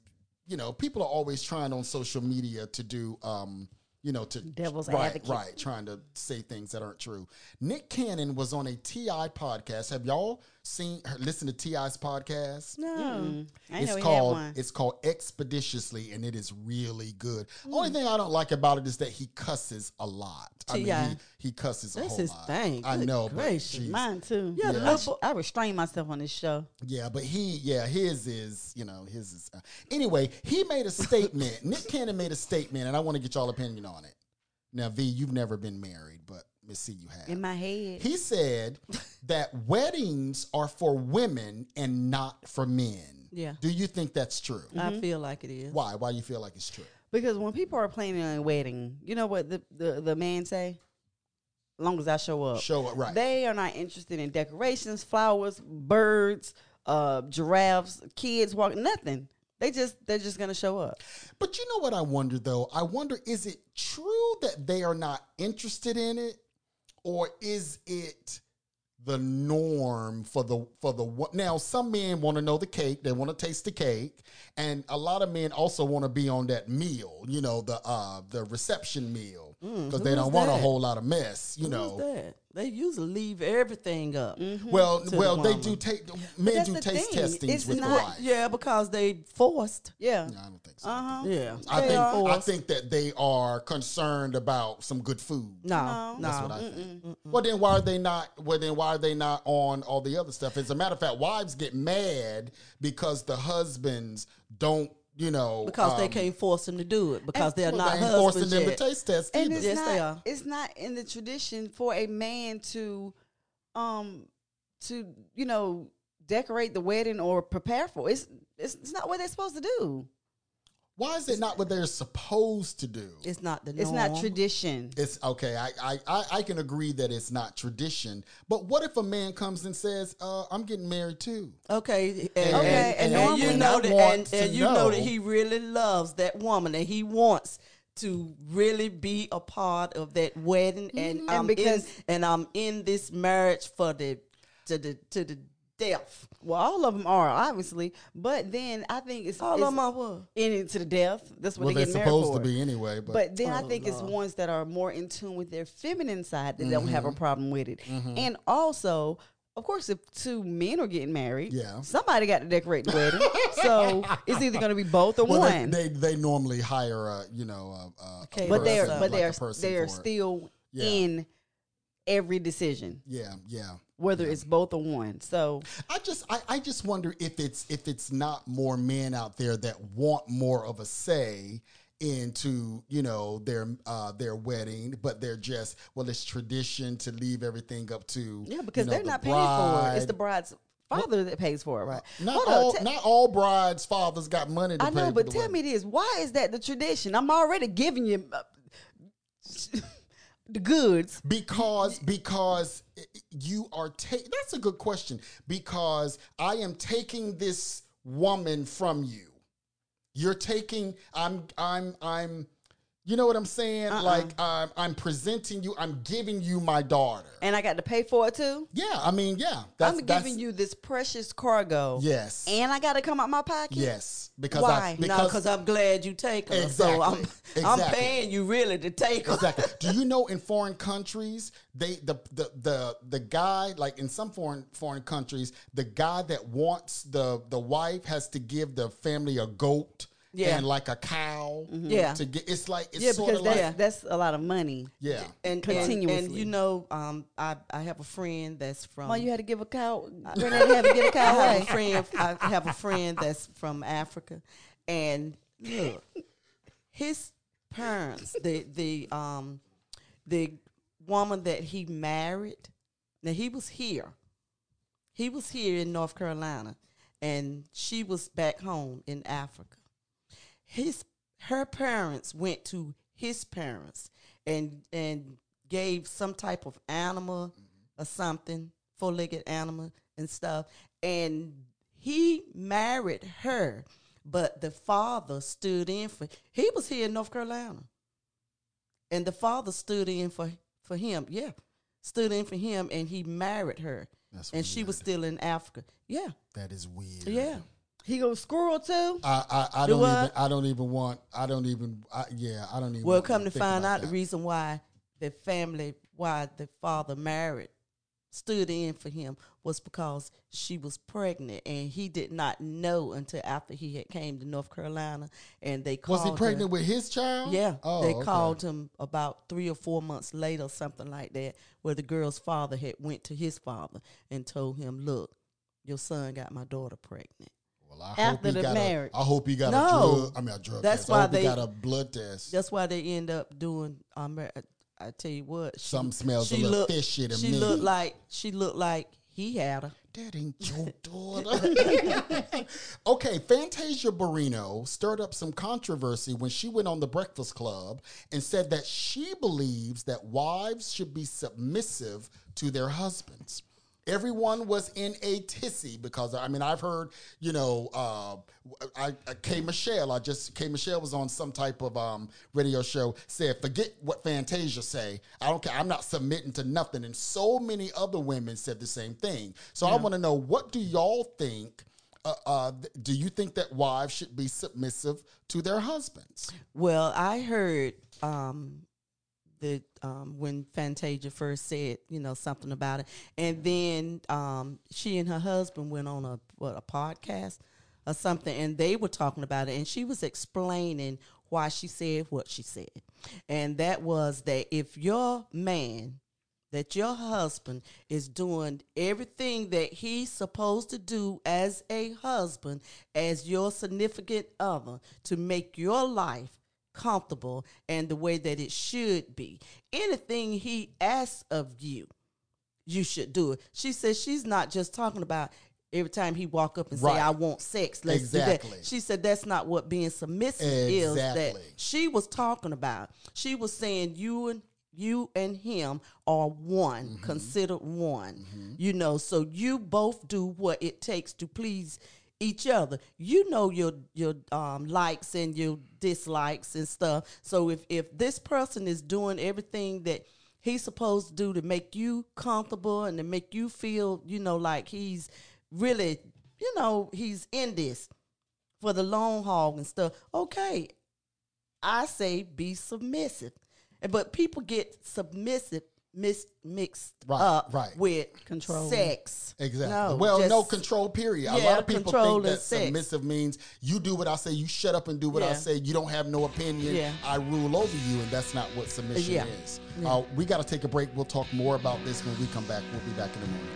you know, people are always trying on social media to do, um, you know, to Devil's right, advocate. right, trying to say things that aren't true. Nick Cannon was on a T.I. podcast. Have y'all seen, listened to T.I.'s podcast? No. I know it's he had called one. it's called expeditiously and it is really good Mm. only thing i don't like about it is that he cusses a lot i mean T.I. he, he cusses a That's whole his lot thing. i Good know gracious. but geez. Mine too. Yeah, the I, I restrain myself on this show. yeah but he yeah his is you know his is uh, anyway he made a statement nick cannon made a statement and i want to get y'all opinion on it now v you've never been married but miss c you have In my head. he said that weddings are for women and not for men Yeah. do you think that's true I feel like it is. why why do you feel like it's true Because when people are planning a wedding, you know what the, the, the man say? As long as I show up. Show up, right. They are not interested in decorations, flowers, birds, uh, giraffes, kids walking, nothing. They just they're just gonna show up. But you know what I wonder though? I wonder is it true that they are not interested in it or is it the norm for the for the what now some men want to know the cake they want to taste the cake and a lot of men also want to be on that meal you know the uh the reception meal because they don't is want a whole lot of mess you Who's know that? They usually leave everything up. well To the well they do take men do taste thing. testings It's with the not- wife Yeah, because they forced. Yeah. No, I don't think so Uh huh. Yeah. I They think are. I think that they are concerned about some good food. No, No. no. What I think. Well, then why are they not? Well, then why are they not on all the other stuff? As a matter of fact, wives get mad because the husbands don't, you know, because they um, can't force them to do it because they're well, not they ain't forcing husbands them yet. to taste test And it's Yes, not they are. it's not in the tradition for a man to um to, you know, decorate the wedding or prepare for. It's it's, it's not what they're supposed to do. Why is it not what they're supposed to do? It's not the norm. It's not tradition. It's okay. I, I I I can agree that it's not tradition, but what if a man comes and says, uh, "I'm getting married too"? Okay, and, Okay, and, and and you know that, and, and you know that he really loves that woman, and he wants to really be a part of that wedding, and And I'm because- in, and I'm in this marriage for the to the to the death. Well, all of them are obviously, but then I think it's All it's of them are what? in it to the death. That's what Well, they they're get married supposed for. to be anyway, but, But then I Oh, think it's ones that are more in tune with their feminine side that don't have a Mm-hmm. problem with it. And also, of course, if two men are getting married, Yeah. somebody got to decorate the wedding. so it's either going to be both or well, one. they they normally hire a you know a, a, a Okay, but they're but like they're they're for it. still Yeah. in every decision, yeah yeah. Whether it's both or one. So I just I, I just wonder if it's if it's not more men out there that want more of a say into you know their uh their wedding but they're just well it's tradition to leave everything up to yeah, because you know, they're the not paying for it. It's the bride's father that pays for it, right? not Hold all not all brides fathers got money to I know, but tell wedding. me this: Why is that the tradition? I'm already giving you uh, the goods. because because you are taking that's a good question because i am taking this woman from you you're taking i'm i'm i'm you know what i'm saying Uh-uh. like I'm, I'm presenting you i'm giving you my daughter and I got to pay for it too. yeah i mean yeah that's I'm that's, giving you this precious cargo. yes And I got to come out my pocket. yes because Why? i No, No, because because I'm glad you take her. So I'm Exactly. I'm paying you really to take her. exactly. Do you know in foreign countries they the, the the the guy like in some foreign foreign countries the guy that wants the the wife has to give the family a goat Yeah. and like a cow Yeah. to get it's like it's Yeah, sort because of that's, like that's a lot of money. yeah and, and Continuously. and you know, um, I I have a friend that's from. Why you had to give a cow? Grenade had to get a cow I have a friend. I have a friend that's from Africa, and look, his parents, the the um, the woman that he married. Now he was here. He was here in North Carolina, and she was back home in Africa. His her parents went to his parents and and gave some type of animal or something, four legged animal and stuff. And he married her, but the father stood in for he was here in North Carolina. And the father stood in for for him. Yeah. Stood in for him and he married her. That's and she was still in Africa. Yeah. That is weird. Yeah. He goes squirrel too. I, I, I Do don't even what? I don't even want I don't even I, yeah I don't even Well, come to find out the reason why the family, why the father married, stood in for him was because she was pregnant and he did not know until after he had came to North Carolina and they called was he her- pregnant with his child Yeah, oh, they okay. called him about three or four months later, something like that, where the girl's father had went to his father and told him, "Look, your son got my daughter pregnant." I After the got marriage. A, I hope he got a No. drug I mean a drug That's test. why I hope they- he got a blood test That's why they end up doing. Um, I, I tell you what, she, Something smells a little looked- fishy to she me. looked like she looked like he had her. That ain't your daughter. okay, Fantasia Barrino stirred up some controversy when she went on the Breakfast Club and said that she believes that wives should be submissive to their husbands. Everyone was in a tizzy because I mean I've heard you know uh, I, I K Michelle I just K Michelle was on some type of um, radio show said forget what Fantasia say. I don't care. I'm not submitting to nothing. And so many other women said the same thing. So I want to know what do y'all think uh, uh, do you think that wives should be submissive to their husbands? Well, I heard um, that um, when Fantasia first said, you know, something about it, and then um, she and her husband went on a what a podcast or something, and they were talking about it, and she was explaining why she said what she said, and that was that if your man that your husband is doing everything that he's supposed to do as a husband, as your significant other, to make your life comfortable and the way that it should be. Anything he asks of you, you should do it. She says she's not just talking about every time he walk up and Right. say, I want sex. Let's Exactly. do that. She said that's not what being submissive is. That she was talking about. She was saying you and you and him are one, Mm-hmm. considered one. You know, so you both do what it takes to please each other. You know your your um, likes and your dislikes and stuff. So if if this person is doing everything that he's supposed to do to make you comfortable and to make you feel, you know, like he's really, you know, he's in this for the long haul and stuff. Okay, I say be submissive. But people get submissive mis- mixed Right, up right. with Control. sex. Exactly. No, well, no control period. a lot of people think that sex. submissive means you do what I say, you shut up and do what I say. You don't have no opinion. Yeah. I rule over you, and that's not what submission Yeah. is. Uh, we got to take a break. We'll talk more about this when we come back. We'll be back in a moment.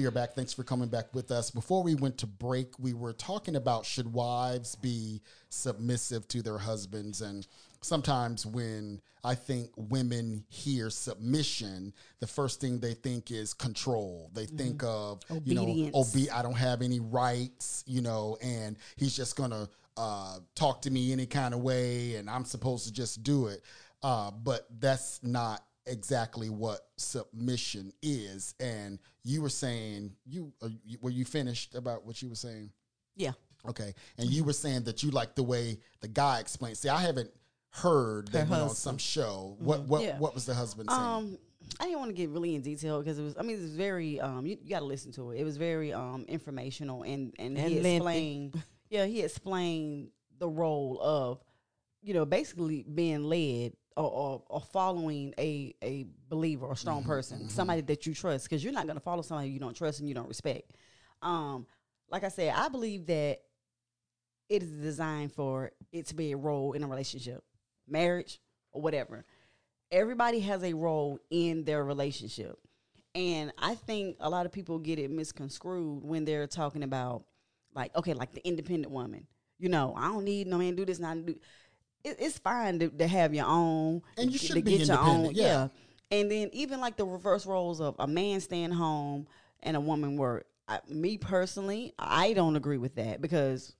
We are back. Thanks for coming back with us. Before we went to break, we were talking about should wives be submissive to their husbands. And sometimes when I think women hear submission, the first thing they think is control. They think of, you know, Obedience. obe- I don't have any rights, you know, and he's just going to uh, talk to me any kind of way and I'm supposed to just do it. Uh, but that's not exactly what submission is. And you were saying you, uh, you were you finished about what you were saying? Yeah. Okay, and you were saying that you like the way the guy explained. See, I haven't heard that Her went on husband. some show. What what Yeah. what was the husband saying? Um, I didn't want to get really in detail because it was. I mean, it was very. Um, you, you got to listen to it. It was very um informational and and, And he lengthy. explained. yeah, he explained the role of, you know, basically being led or, or, or following a a believer or strong person, somebody that you trust, because you're not going to follow somebody you don't trust and you don't respect. Um, like I said, I believe that it is designed for it to be a role in a relationship, marriage or whatever. Everybody has a role in their relationship. And I think a lot of people get it misconstrued when they're talking about like, okay, like the independent woman. You know, I don't need no man to do this, not do it, it's fine to, to have your own And you to should be get your own independent, yeah. And then even like the reverse roles of a man staying home and a woman work. I, me personally, I don't agree with that because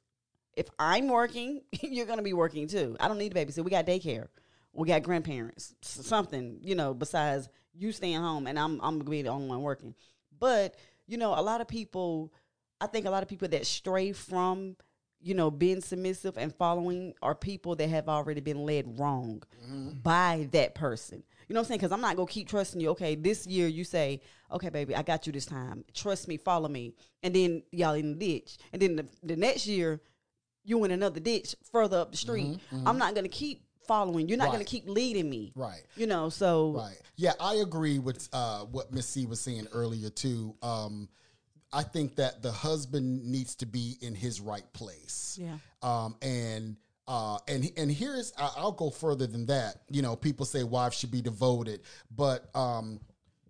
if I'm working, you're gonna be working too. I don't need a babysit. We got daycare. We got grandparents. Something, you know, besides you staying home and I'm I'm gonna be the only one working. But, you know, a lot of people I think a lot of people that stray from, you know, being submissive and following are people that have already been led wrong by that person. You know what I'm saying? Because I'm not gonna keep trusting you. Okay, this year you say, okay, baby, I got you this time. Trust me, follow me, and then y'all in the ditch, and then the, the next year you in another ditch further up the street. I'm not gonna keep following. You're not gonna keep leading me. Right. You know. So Right. Yeah, I agree with uh, what Miss C was saying earlier too. Um, I think that the husband needs to be in his right place. Yeah. Um, and uh, and and here's I'll go further than that. You know, people say wives should be devoted, but um,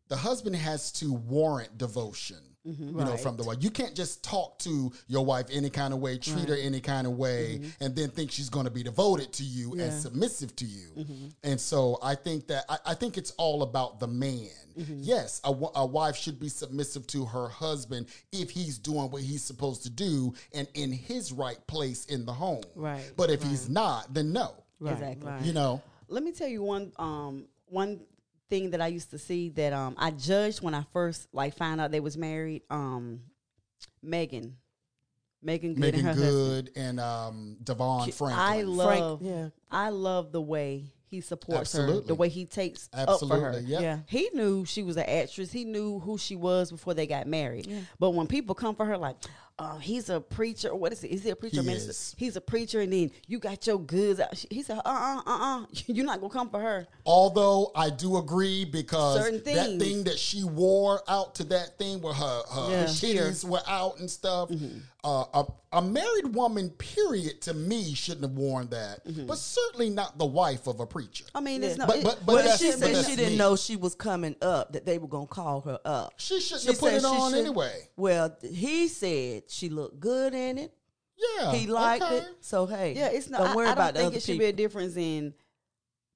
the husband has to warrant devotion. Mm-hmm. You know, from the wife. You can't just talk to your wife any kind of way, treat her any kind of way, mm-hmm. and then think she's going to be devoted to you and submissive to you. Mm-hmm. And so I think that I, I think it's all about the man. Yes, a, a wife should be submissive to her husband if he's doing what he's supposed to do and in his right place in the home. Right, But if he's not, then no. exactly. You know. Let me tell you one um one thing that I used to see that um I judged when I first like found out they was married. Um, Meagan, Meagan Good Meagan and her husband. Good and um, Devon Franklin. I love, yeah. I love the way he supports her, the way he takes up for her. Absolutely, yep. Yeah. He knew she was an actress. He knew who she was before they got married. But when people come for her, like, oh, he's a preacher. What is it? Is he a preacher? He minister? is. He's a preacher, and then you got your goods out. He said, uh, uh, uh, uh, you're not gonna come for her. Although I do agree because Certain that things. thing that she wore out to that thing where her, her Yeah. titties were out and stuff. Mm-hmm. Uh, a, a married woman, period, to me shouldn't have worn that, but certainly not the wife of a preacher. I mean, it's Yeah. no. But- but- but Well, that's- she but said that's she didn't me. know she was coming up, that they were going to call her up. She shouldn't She have put said it on should- anyway. Well, he said she looked good in it. Yeah, He liked okay. it. So, hey, yeah, it's not. don't I- worry I, about don't the think it should people. be a difference in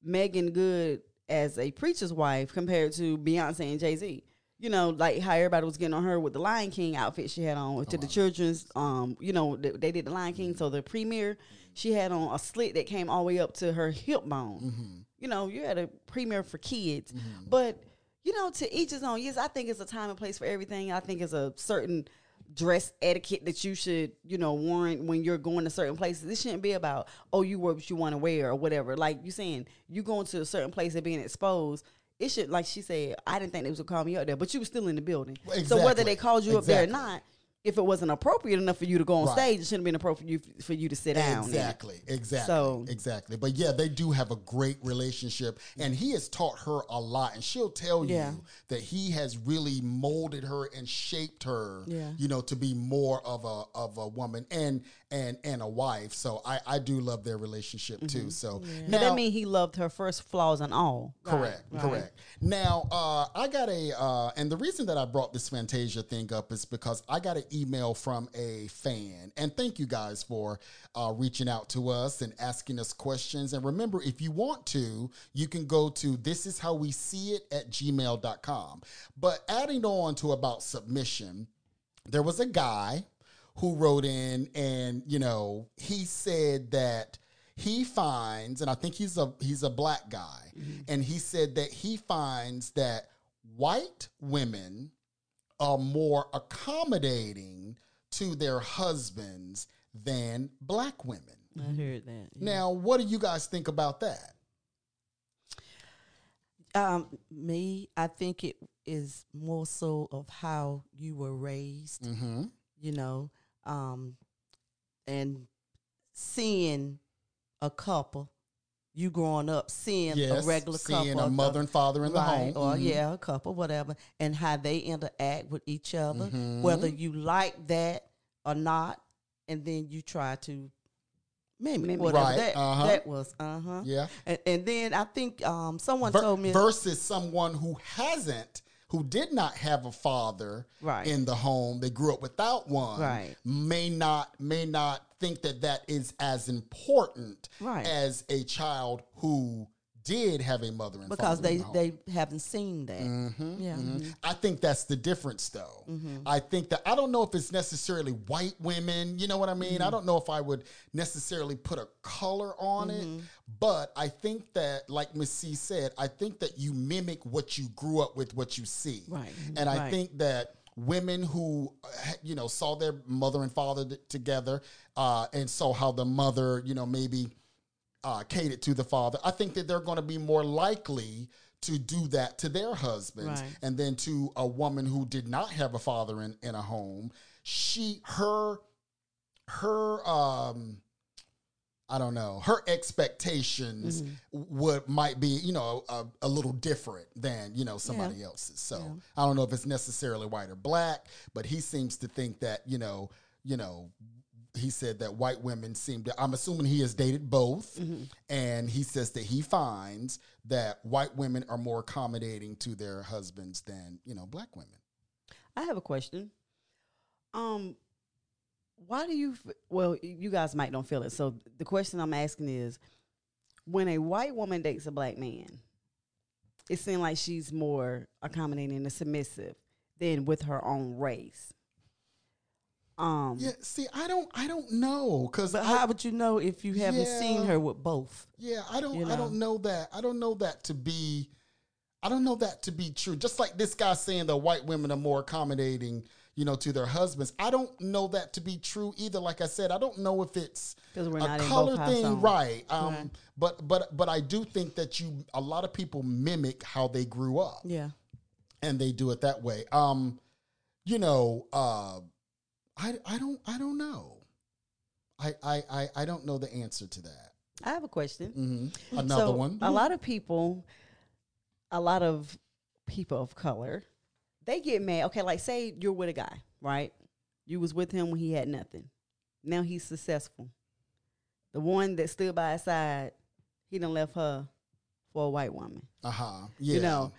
Meagan Good as a preacher's wife compared to Beyonce and Jay Z. You know, like how everybody was getting on her with the Lion King outfit she had on to the children's. Um, you know, th- they did the Lion King, so the premiere she had on a slit that came all the way up to her hip bone. Mm-hmm. You know, you had a premiere for kids, but you know, to each his own. Yes, I think it's a time and place for everything. I think it's a certain dress etiquette that you should, you know, warrant when you're going to certain places. This shouldn't be about, oh, you wear what you want to wear or whatever. Like you saying, you going to a certain place and being exposed. It should, like she said, I didn't think they was gonna call me up there, but you were still in the building. So whether they called you up there or not, if it wasn't appropriate enough for you to go on Right. stage, it shouldn't have been appropriate for you, for you to sit down. Exactly, exactly, So- exactly. But yeah, they do have a great relationship, and he has taught her a lot. And she'll tell Yeah. you that he has really molded her and shaped her, Yeah. you know, to be more of a of a woman and and and a wife. So I I do love their relationship too. So But now that means he loved her first flaws and all. Correct, correct. Now, uh, I got a, uh, and the reason that I brought this Fantasia thing up is because I got an email from a fan. And thank you guys for uh, reaching out to us and asking us questions. And remember, if you want to, you can go to this is how we see it at gmail.com. But adding on to about submission, there was a guy who wrote in and you know he said that he finds and i think he's a he's a black guy and he said that he finds that white women are more accommodating to their husbands than black women I heard that. yeah. now what do you guys think about that Um, me, I think it is more so of how you were raised. mm-hmm. You know, um, and seeing a couple, you growing up seeing Yes, a regular seeing couple, a mother and father in the right, home. or Mhm. yeah, a couple, whatever, and how they interact with each other, Mm-hmm. whether you like that or not, and then you try to mimic, Mimic. whatever Right, that uh-huh. that was. Uh huh. Yeah. And, and then I think um, someone Ver- told me versus someone who hasn't who did not have a father Right. in the home they grew up without one Right. may not may not think that that is as important Right. as a child who did have a mother and because father they in the home. they haven't seen that. Mm-hmm, yeah. I think that's the difference, though. Mm-hmm. I think that I don't know if it's necessarily white women. You know what I mean? Mm-hmm. I don't know if I would necessarily put a color on Mm-hmm. it, but I think that, like Miss C said, I think that you mimic what you grew up with, what you see, Right. And I Right. think that women who uh, you know saw their mother and father t- together uh, and saw how the mother, you know, maybe uh, catered to the father, I think that they're going to be more likely to do that to their husbands. Right. And then to a woman who did not have a father in, in a home, she, her, her, um, I don't know, her expectations would might be, you know, a, a little different than, you know, somebody else's. So I don't know if it's necessarily white or black, but he seems to think that, you know, you know, he said that white women seem to i'm assuming he has dated both and he says that he finds that white women are more accommodating to their husbands than you know black women I have a question. Um, why do you? f- Well, you guys might don't feel it. So the question I'm asking is, when a white woman dates a black man, it seems like she's more accommodating and submissive than with her own race. Um, yeah see i don't i don't know because But how would you know if you haven't seen her with both? yeah i don't you i don't know? that i don't know that to be i don't know that to be true. Just like this guy saying that white women are more accommodating you know to their husbands i don't know that to be true either. Like i said i don't know if it's we're a color thing right. um but but but i do think that you a lot of people mimic how they grew up. Yeah. and they do it that way. Um you know uh i i don't i don't know i i i, I don't know the answer to that I have a question. hmm another so one A lot of people, a lot of people of color, they get mad. Okay, like say you're with a guy, right? You was with him when he had nothing. Now he's successful. The one that stood by his side, he done left her for a white woman. uh-huh yeah You know,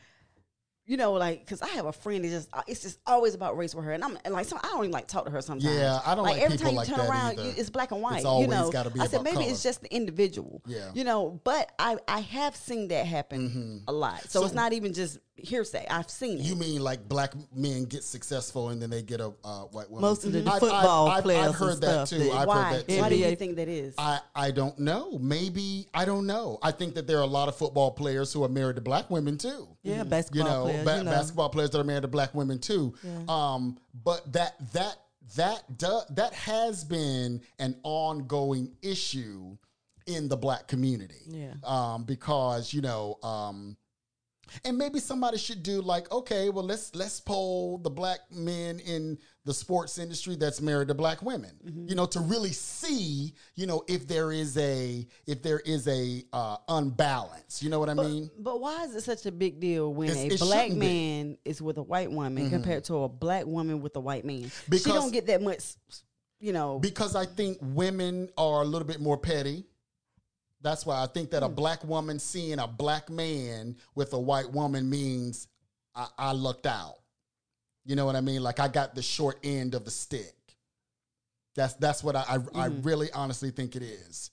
you know, like because I have a friend that just uh, it's just always about race with her, and I'm and like so I don't even like talk to her sometimes. Yeah, I don't like every time you like turn around, you, it's black and white. always you know, I said maybe color. it's just the individual. Yeah. Mm-hmm. you know, but I I have seen that happen a lot, so, So- it's not even just hearsay. I've seen it. You mean like black men get successful and then they get a uh, white woman? Most of the I've- football I've, I've, players I've heard that too. I've Why? heard that too. Why do you think that is? I, I don't know. Maybe I don't know. I think that there are a lot of football players who are married to black women too. Yeah, You basketball know, players. ba- you know. basketball players that are married to black women too. Um, but that that that do, that has been an ongoing issue in the black community. Yeah. Um, because you know, um, and maybe somebody should do like, okay, well let's let's poll the black men in the sports industry that's married to black women. Mm-hmm. You know, to really see, you know, if there is a if there is a uh, unbalance. You know what I mean? But why is it such a big deal when It's- a black shouldn't be. man is with a white woman compared to a black woman with a white man? she Because- don't get that much, you know. Because I think women are a little bit more petty. That's why I think that Hmm. a black woman seeing a black man with a white woman means I, I lucked out. You know what I mean? Like I got the short end of the stick. That's that's what I I, I Mm-hmm. really honestly think it is.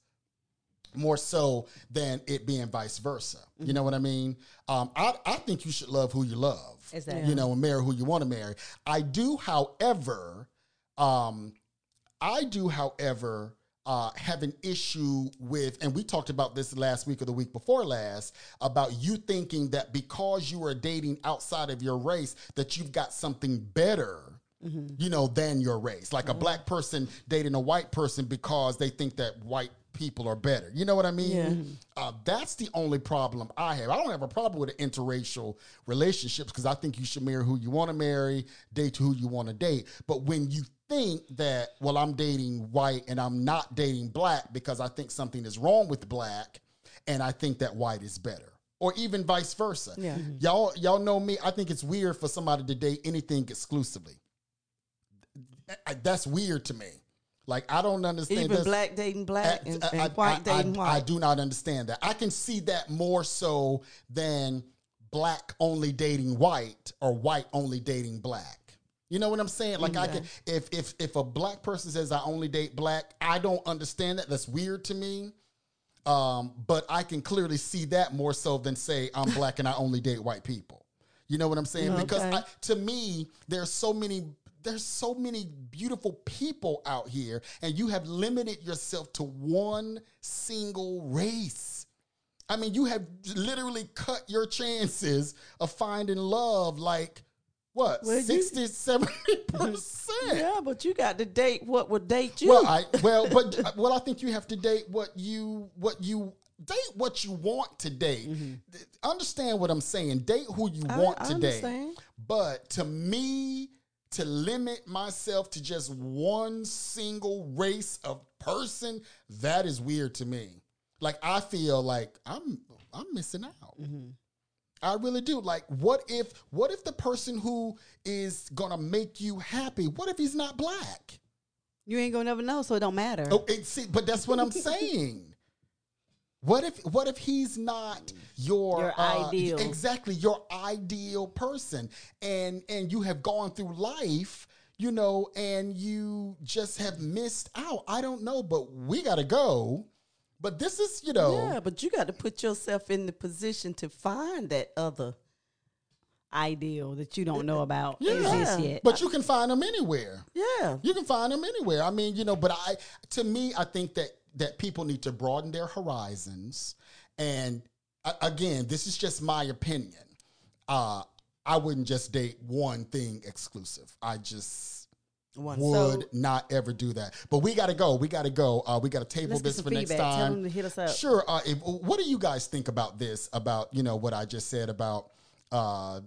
More so than it being vice versa. You Mm-hmm. know what I mean? Um, I, I think you should love who you love. Exactly. You know, and marry who you want to marry. I do, however, um, I do, however, uh, have an issue with, and we talked about this last week or the week before last, about you thinking that because you are dating outside of your race, that you've got something better. You know, than your race. Like a black person dating a white person because they think that white people are better. You know what I mean? Yeah. Uh, that's the only problem I have. I don't have a problem with interracial relationships because I think you should marry who you want to marry, date who you want to date. But when you think that, well, I'm dating white and I'm not dating black because I think something is wrong with black and I think that white is better. Or even vice versa. Yeah. Y'all, y'all know me. I think it's weird for somebody to date anything exclusively. That's weird to me. Like I don't understand. Even That's- black dating black and, I- and I- white I- dating I, white. I do not understand that. I can see that more so than black only dating white or white only dating black. You know what I'm saying? Like I can if if if a black person says I only date black, I don't understand that. That's weird to me. Um, but I can clearly see that more so than say I'm black and I only date white people. You know what I'm saying? Because I, to me, there's so many there's so many beautiful people out here, and you have limited yourself to one single race. I mean, you have literally cut your chances of finding love like what Well, you- 60 70 percent yeah, but you got to date what would date you. well, I well, but well, I think you have to date what you what you date what you want to date. Th- Understand what I'm saying? Date who you I- want I to date. But to me, to limit myself to just one single race of person, that is weird to me. Like I feel like I'm I'm missing out. Mm-hmm. I really do. Like, what if what if the person who is gonna make you happy? What if he's not black? You ain't gonna never know, so it don't matter. Oh, it, see, but that's what I'm saying. What if what if he's not your Your uh, ideal. exactly your ideal person, and and you have gone through life, you know, and you just have missed out. I don't know, but we got to go. But this is, you know, yeah, but you got to put yourself in the position to find that other. Ideal that you don't know about Yeah. exists yet. but you can find them anywhere. Yeah, You can find them anywhere. I mean, you know, but I to me, I think that that people need to broaden their horizons. And uh, again, this is just my opinion. Uh, I wouldn't just date one thing exclusive. I just One- would not ever do that. But we got to go. We got to go. Uh, we got to table this for next feedback. Tell time. hit us up. Sure. Uh, if, what do you guys think about this? About you know what I just said about uh,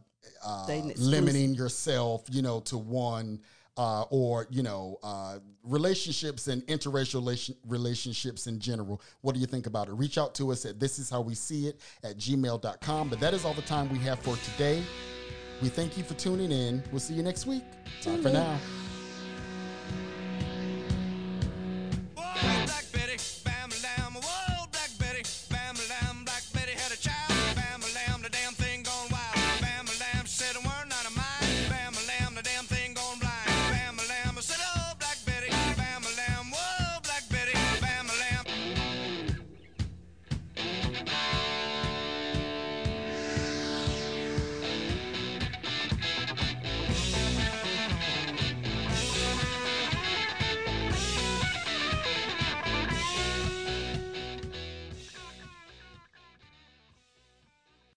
uh, limiting yourself, you know, to one. Uh, or you know uh, relationships and interracial relation, relationships in general. What do you think about it? Reach out to us at this is how we see it at gmail.com but that is all the time we have for today. We thank you for tuning in. We'll see you next week. Bye for now